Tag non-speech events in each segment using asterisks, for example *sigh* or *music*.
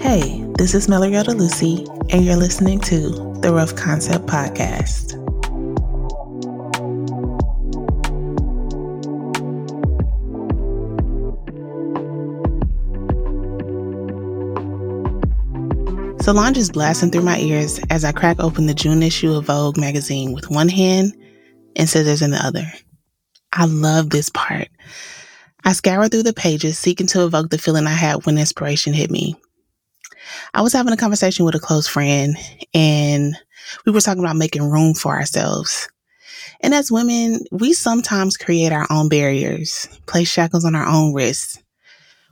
Hey, this is Melarie Odelusi, and you're listening to the Rough Concept Podcast. Solange is blasting through my ears as I crack open the June issue of Vogue magazine with one hand and scissors in the other. I love this part. I scour through the pages, seeking to evoke the feeling I had when inspiration hit me. I was having a conversation with a close friend, and we were talking about making room for ourselves. And as women, we sometimes create our own barriers, place shackles on our own wrists.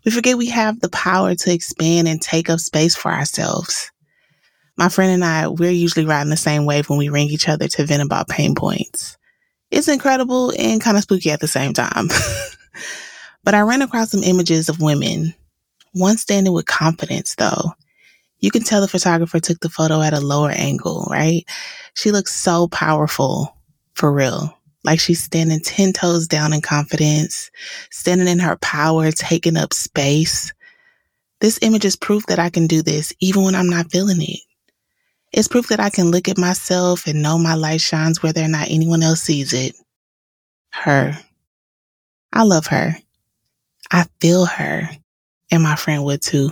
We forget we have the power to expand and take up space for ourselves. My friend and I, we're usually riding the same wave when we ring each other to vent about pain points. It's incredible and kind of spooky at the same time. *laughs* but I ran across some images of women, one standing with confidence though. You can tell the photographer took the photo at a lower angle, right? She looks so powerful, for real. Like she's standing 10 toes down in confidence, standing in her power, taking up space. This image is proof that I can do this even when I'm not feeling it. It's proof that I can look at myself and know my light shines whether or not anyone else sees it. Her. I love her. I feel her. And my friend would too.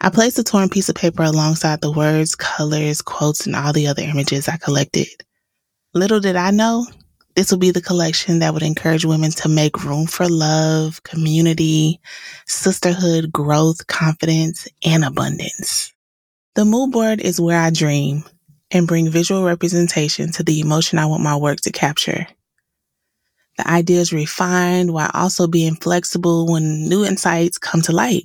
I placed a torn piece of paper alongside the words, colors, quotes, and all the other images I collected. Little did I know, this would be the collection that would encourage women to make room for love, community, sisterhood, growth, confidence, and abundance. The mood board is where I dream and bring visual representation to the emotion I want my work to capture. The idea is refined while also being flexible when new insights come to light.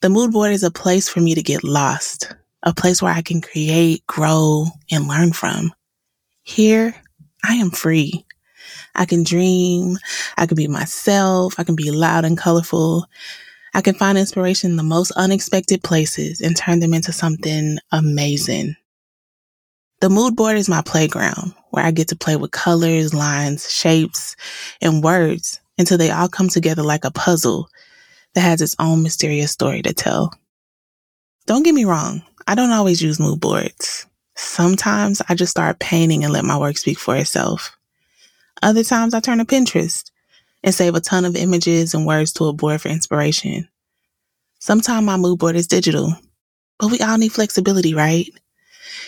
The mood board is a place for me to get lost, a place where I can create, grow, and learn from. Here, I am free. I can dream. I can be myself. I can be loud and colorful. I can find inspiration in the most unexpected places and turn them into something amazing. The mood board is my playground where I get to play with colors, lines, shapes, and words until they all come together like a puzzle that has its own mysterious story to tell. Don't get me wrong, I don't always use mood boards. Sometimes I just start painting and let my work speak for itself. Other times I turn to Pinterest and save a ton of images and words to a board for inspiration. Sometimes my mood board is digital, but we all need flexibility, right?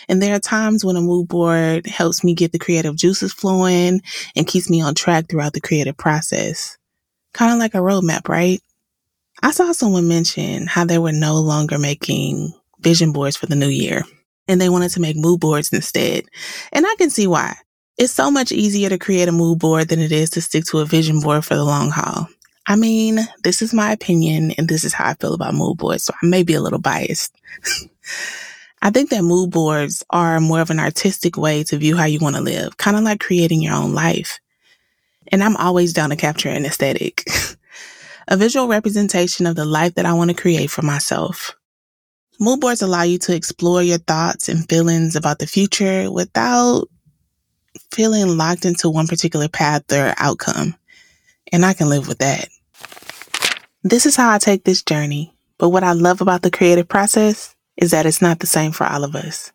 And there are times when a mood board helps me get the creative juices flowing and keeps me on track throughout the creative process. Kind of like a roadmap, right? I saw someone mention how they were no longer making vision boards for the new year and they wanted to make mood boards instead. And I can see why. It's so much easier to create a mood board than it is to stick to a vision board for the long haul. I mean, this is my opinion and this is how I feel about mood boards, so I may be a little biased. *laughs* I think that mood boards are more of an artistic way to view how you want to live, kind of like creating your own life. And I'm always down to capture an aesthetic, *laughs* a visual representation of the life that I want to create for myself. Mood boards allow you to explore your thoughts and feelings about the future without feeling locked into one particular path or outcome. And I can live with that. This is how I take this journey. But what I love about the creative process is that it's not the same for all of us.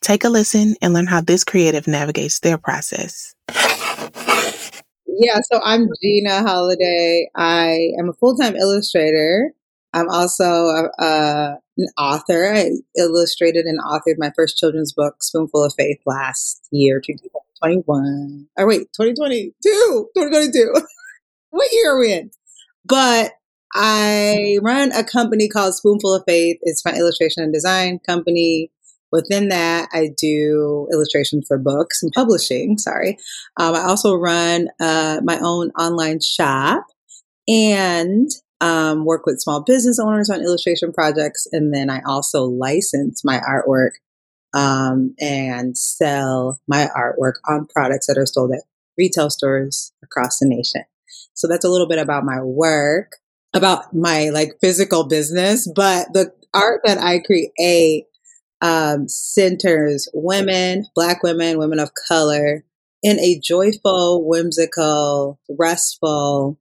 Take a listen and learn how this creative navigates their process. Yeah, so I'm Jena Holliday. I am a full time illustrator. I'm also a, a, an author. I illustrated and authored my first children's book, Spoonful of Faith, last year, 2021. Or wait, 2022, 2022. *laughs* what year are we in? But I run a company called Spoonful of Faith. It's my illustration and design company. Within that, I do illustration for books and publishing. Sorry. Um, I also run uh, my own online shop and um, work with small business owners on illustration projects. And then I also license my artwork um, and sell my artwork on products that are sold at retail stores across the nation. So that's a little bit about my work, about my like physical business, but the art that I create um, centers women, Black women, women of color in a joyful, whimsical, restful,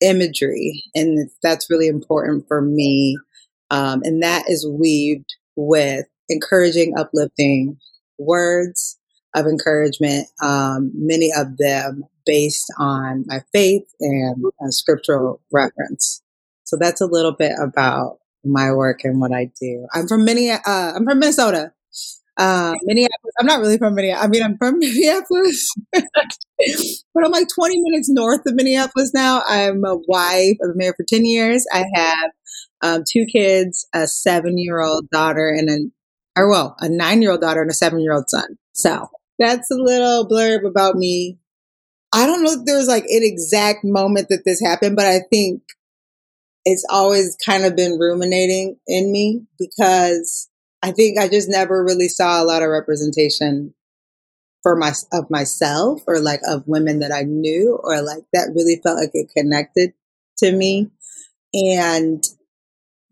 imagery. And that's really important for me Um, and that is weaved with encouraging, uplifting words of encouragement, um, many of them based on my faith and scriptural reference. So that's a little bit about my work and what I do. I'm from Minneapolis. Uh, I'm from Minnesota. Uh, Minneapolis. I'm not really from Minneapolis. I mean, I'm from *laughs* Minneapolis, but I'm like 20 minutes north of Minneapolis now. I'm a wife. I've been married for 10 years. I have um, two kids, a seven year old daughter and a, or well, a nine year old daughter and a seven year old son. So that's a little blurb about me. I don't know if there's like an exact moment that this happened, but I think it's always kind of been ruminating in me because I think I just never really saw a lot of representation for my of myself or like of women that I knew or like that really felt like it connected to me. And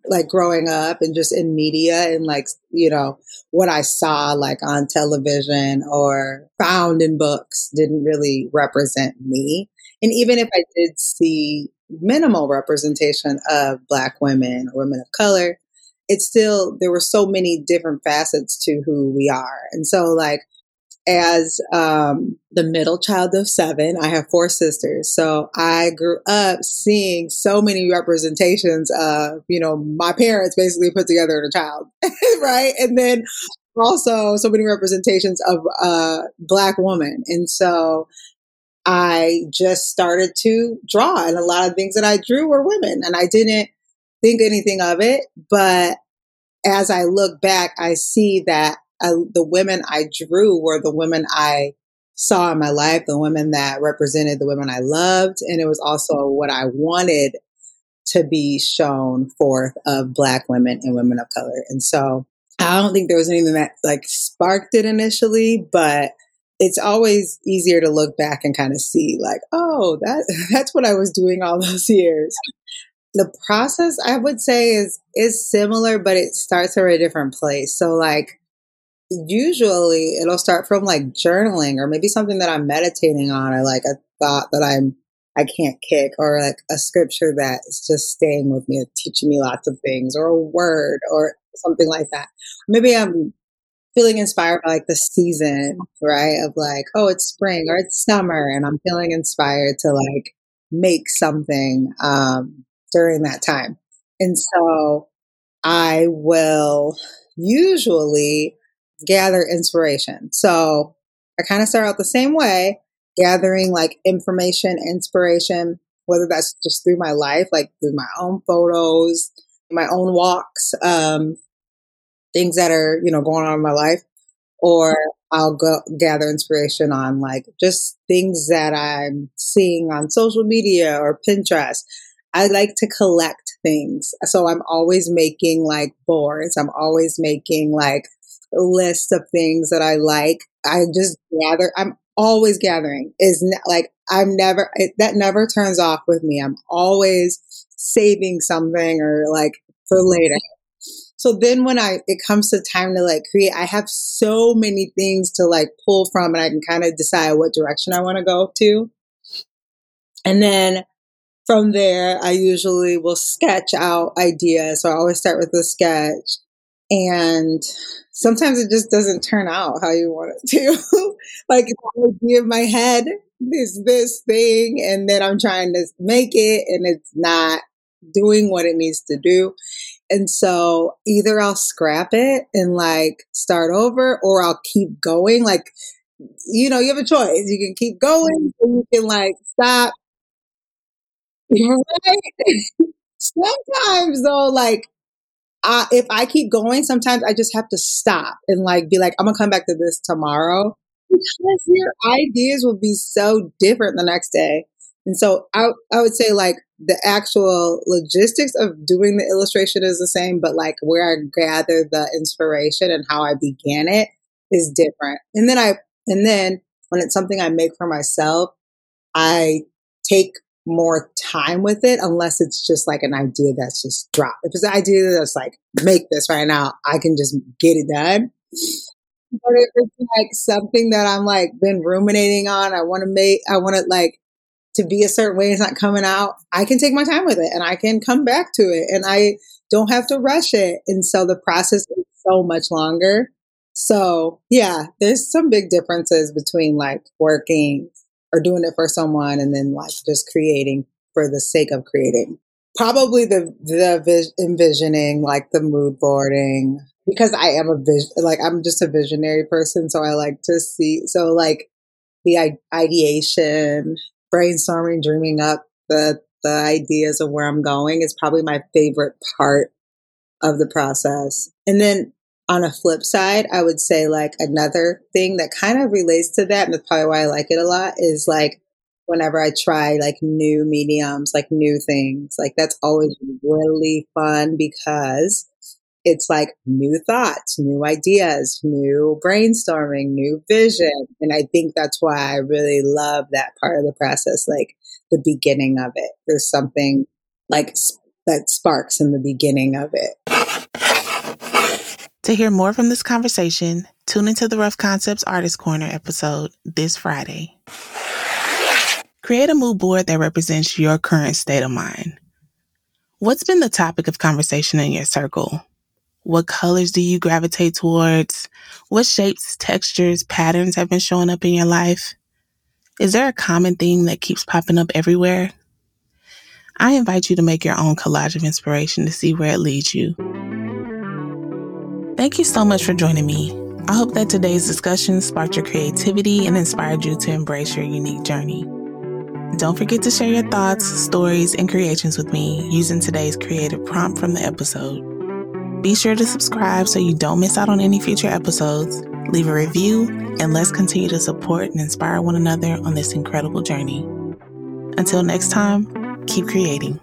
like growing up and just in media and like, you know, what I saw like on television or found in books didn't really represent me. And even if I did see minimal representation of Black women or women of color, it's still, there were so many different facets to who we are. And so, like, as um, the middle child of seven, I have four sisters. So I grew up seeing so many representations of, you know, my parents basically put together in a child, *laughs* right? And then also so many representations of a uh, black woman. And so I just started to draw, and a lot of things that I drew were women, and I didn't think anything of it. But as I look back, I see that I, the women I drew were the women I saw in my life, the women that represented the women I loved. And it was also what I wanted to be shown forth of black women and women of color. And so I don't think there was anything that like sparked it initially, but it's always easier to look back and kind of see like, oh, that *laughs* that's what I was doing all those years. The process I would say is is similar, but it starts from a different place. So like usually it'll start from like journaling or maybe something that I'm meditating on or like a thought that I'm I can't kick or like a scripture that is just staying with me, teaching me lots of things or a word or something like that. Maybe I'm feeling inspired by like the season, right? Of like, oh, it's spring or it's summer and I'm feeling inspired to like make something um, during that time. And so I will usually gather inspiration. So I kind of start out the same way, gathering like information, inspiration, whether that's just through my life, like through my own photos, my own walks, um, things that are, you know, going on in my life, or I'll go gather inspiration on like just things that I'm seeing on social media or Pinterest. I like to collect things. So I'm always making like boards. I'm always making like lists of things that I like. I just gather. I'm always gathering. Is ne- like I'm never it, that never turns off with me. I'm always saving something or like for later. So then when I it comes to time to like create, I have so many things to like pull from and I can kind of decide what direction I want to go to. And then from there, I usually will sketch out ideas. So I always start with a sketch and sometimes it just doesn't turn out how you want it to. *laughs* like the idea in my head is this thing, and then I'm trying to make it, and it's not doing what it needs to do. And so either I'll scrap it and like start over, or I'll keep going. Like, you know, you have a choice. You can keep going, or you can like stop. Right? *laughs* Sometimes though, like if I keep going, sometimes I just have to stop and like be like, I'm gonna come back to this tomorrow because your ideas will be so different the next day. And so I, I would say like the actual logistics of doing the illustration is the same, but like where I gather the inspiration and how I began it is different. And then I, and then when it's something I make for myself, I take more time with it unless it's just like an idea that's just dropped. If it's an idea that's like, make this right now, I can just get it done. But if it's like something that I'm like been ruminating on, I want to make, I want to like to be a certain way, it's not coming out, I can take my time with it and I can come back to it and I don't have to rush it. And so the process is so much longer. So yeah, there's some big differences between like working or doing it for someone and then like just creating for the sake of creating. Probably the the vis- envisioning, like the mood boarding, because I am a vision, like I'm just a visionary person, so I like to see. So like the ideation, brainstorming, dreaming up the the ideas of where I'm going is probably my favorite part of the process. And then on a flip side, I would say like another thing that kind of relates to that, and that's probably why I like it a lot, is like whenever I try like new mediums, like new things, like that's always really fun because it's like new thoughts, new ideas, new brainstorming, new vision. And I think that's why I really love that part of the process, like the beginning of it. There's something like that sparks in the beginning of it. To hear more from this conversation, tune into the Rough Concepts Artist Corner episode this Friday. Create a mood board that represents your current state of mind. What's been the topic of conversation in your circle? What colors do you gravitate towards? What shapes, textures, patterns have been showing up in your life? Is there a common theme that keeps popping up everywhere? I invite you to make your own collage of inspiration to see where it leads you. Thank you so much for joining me. I hope that today's discussion sparked your creativity and inspired you to embrace your unique journey. Don't forget to share your thoughts, stories, and creations with me using today's creative prompt from the episode. Be sure to subscribe so you don't miss out on any future episodes. Leave a review, and let's continue to support and inspire one another on this incredible journey. Until next time, keep creating.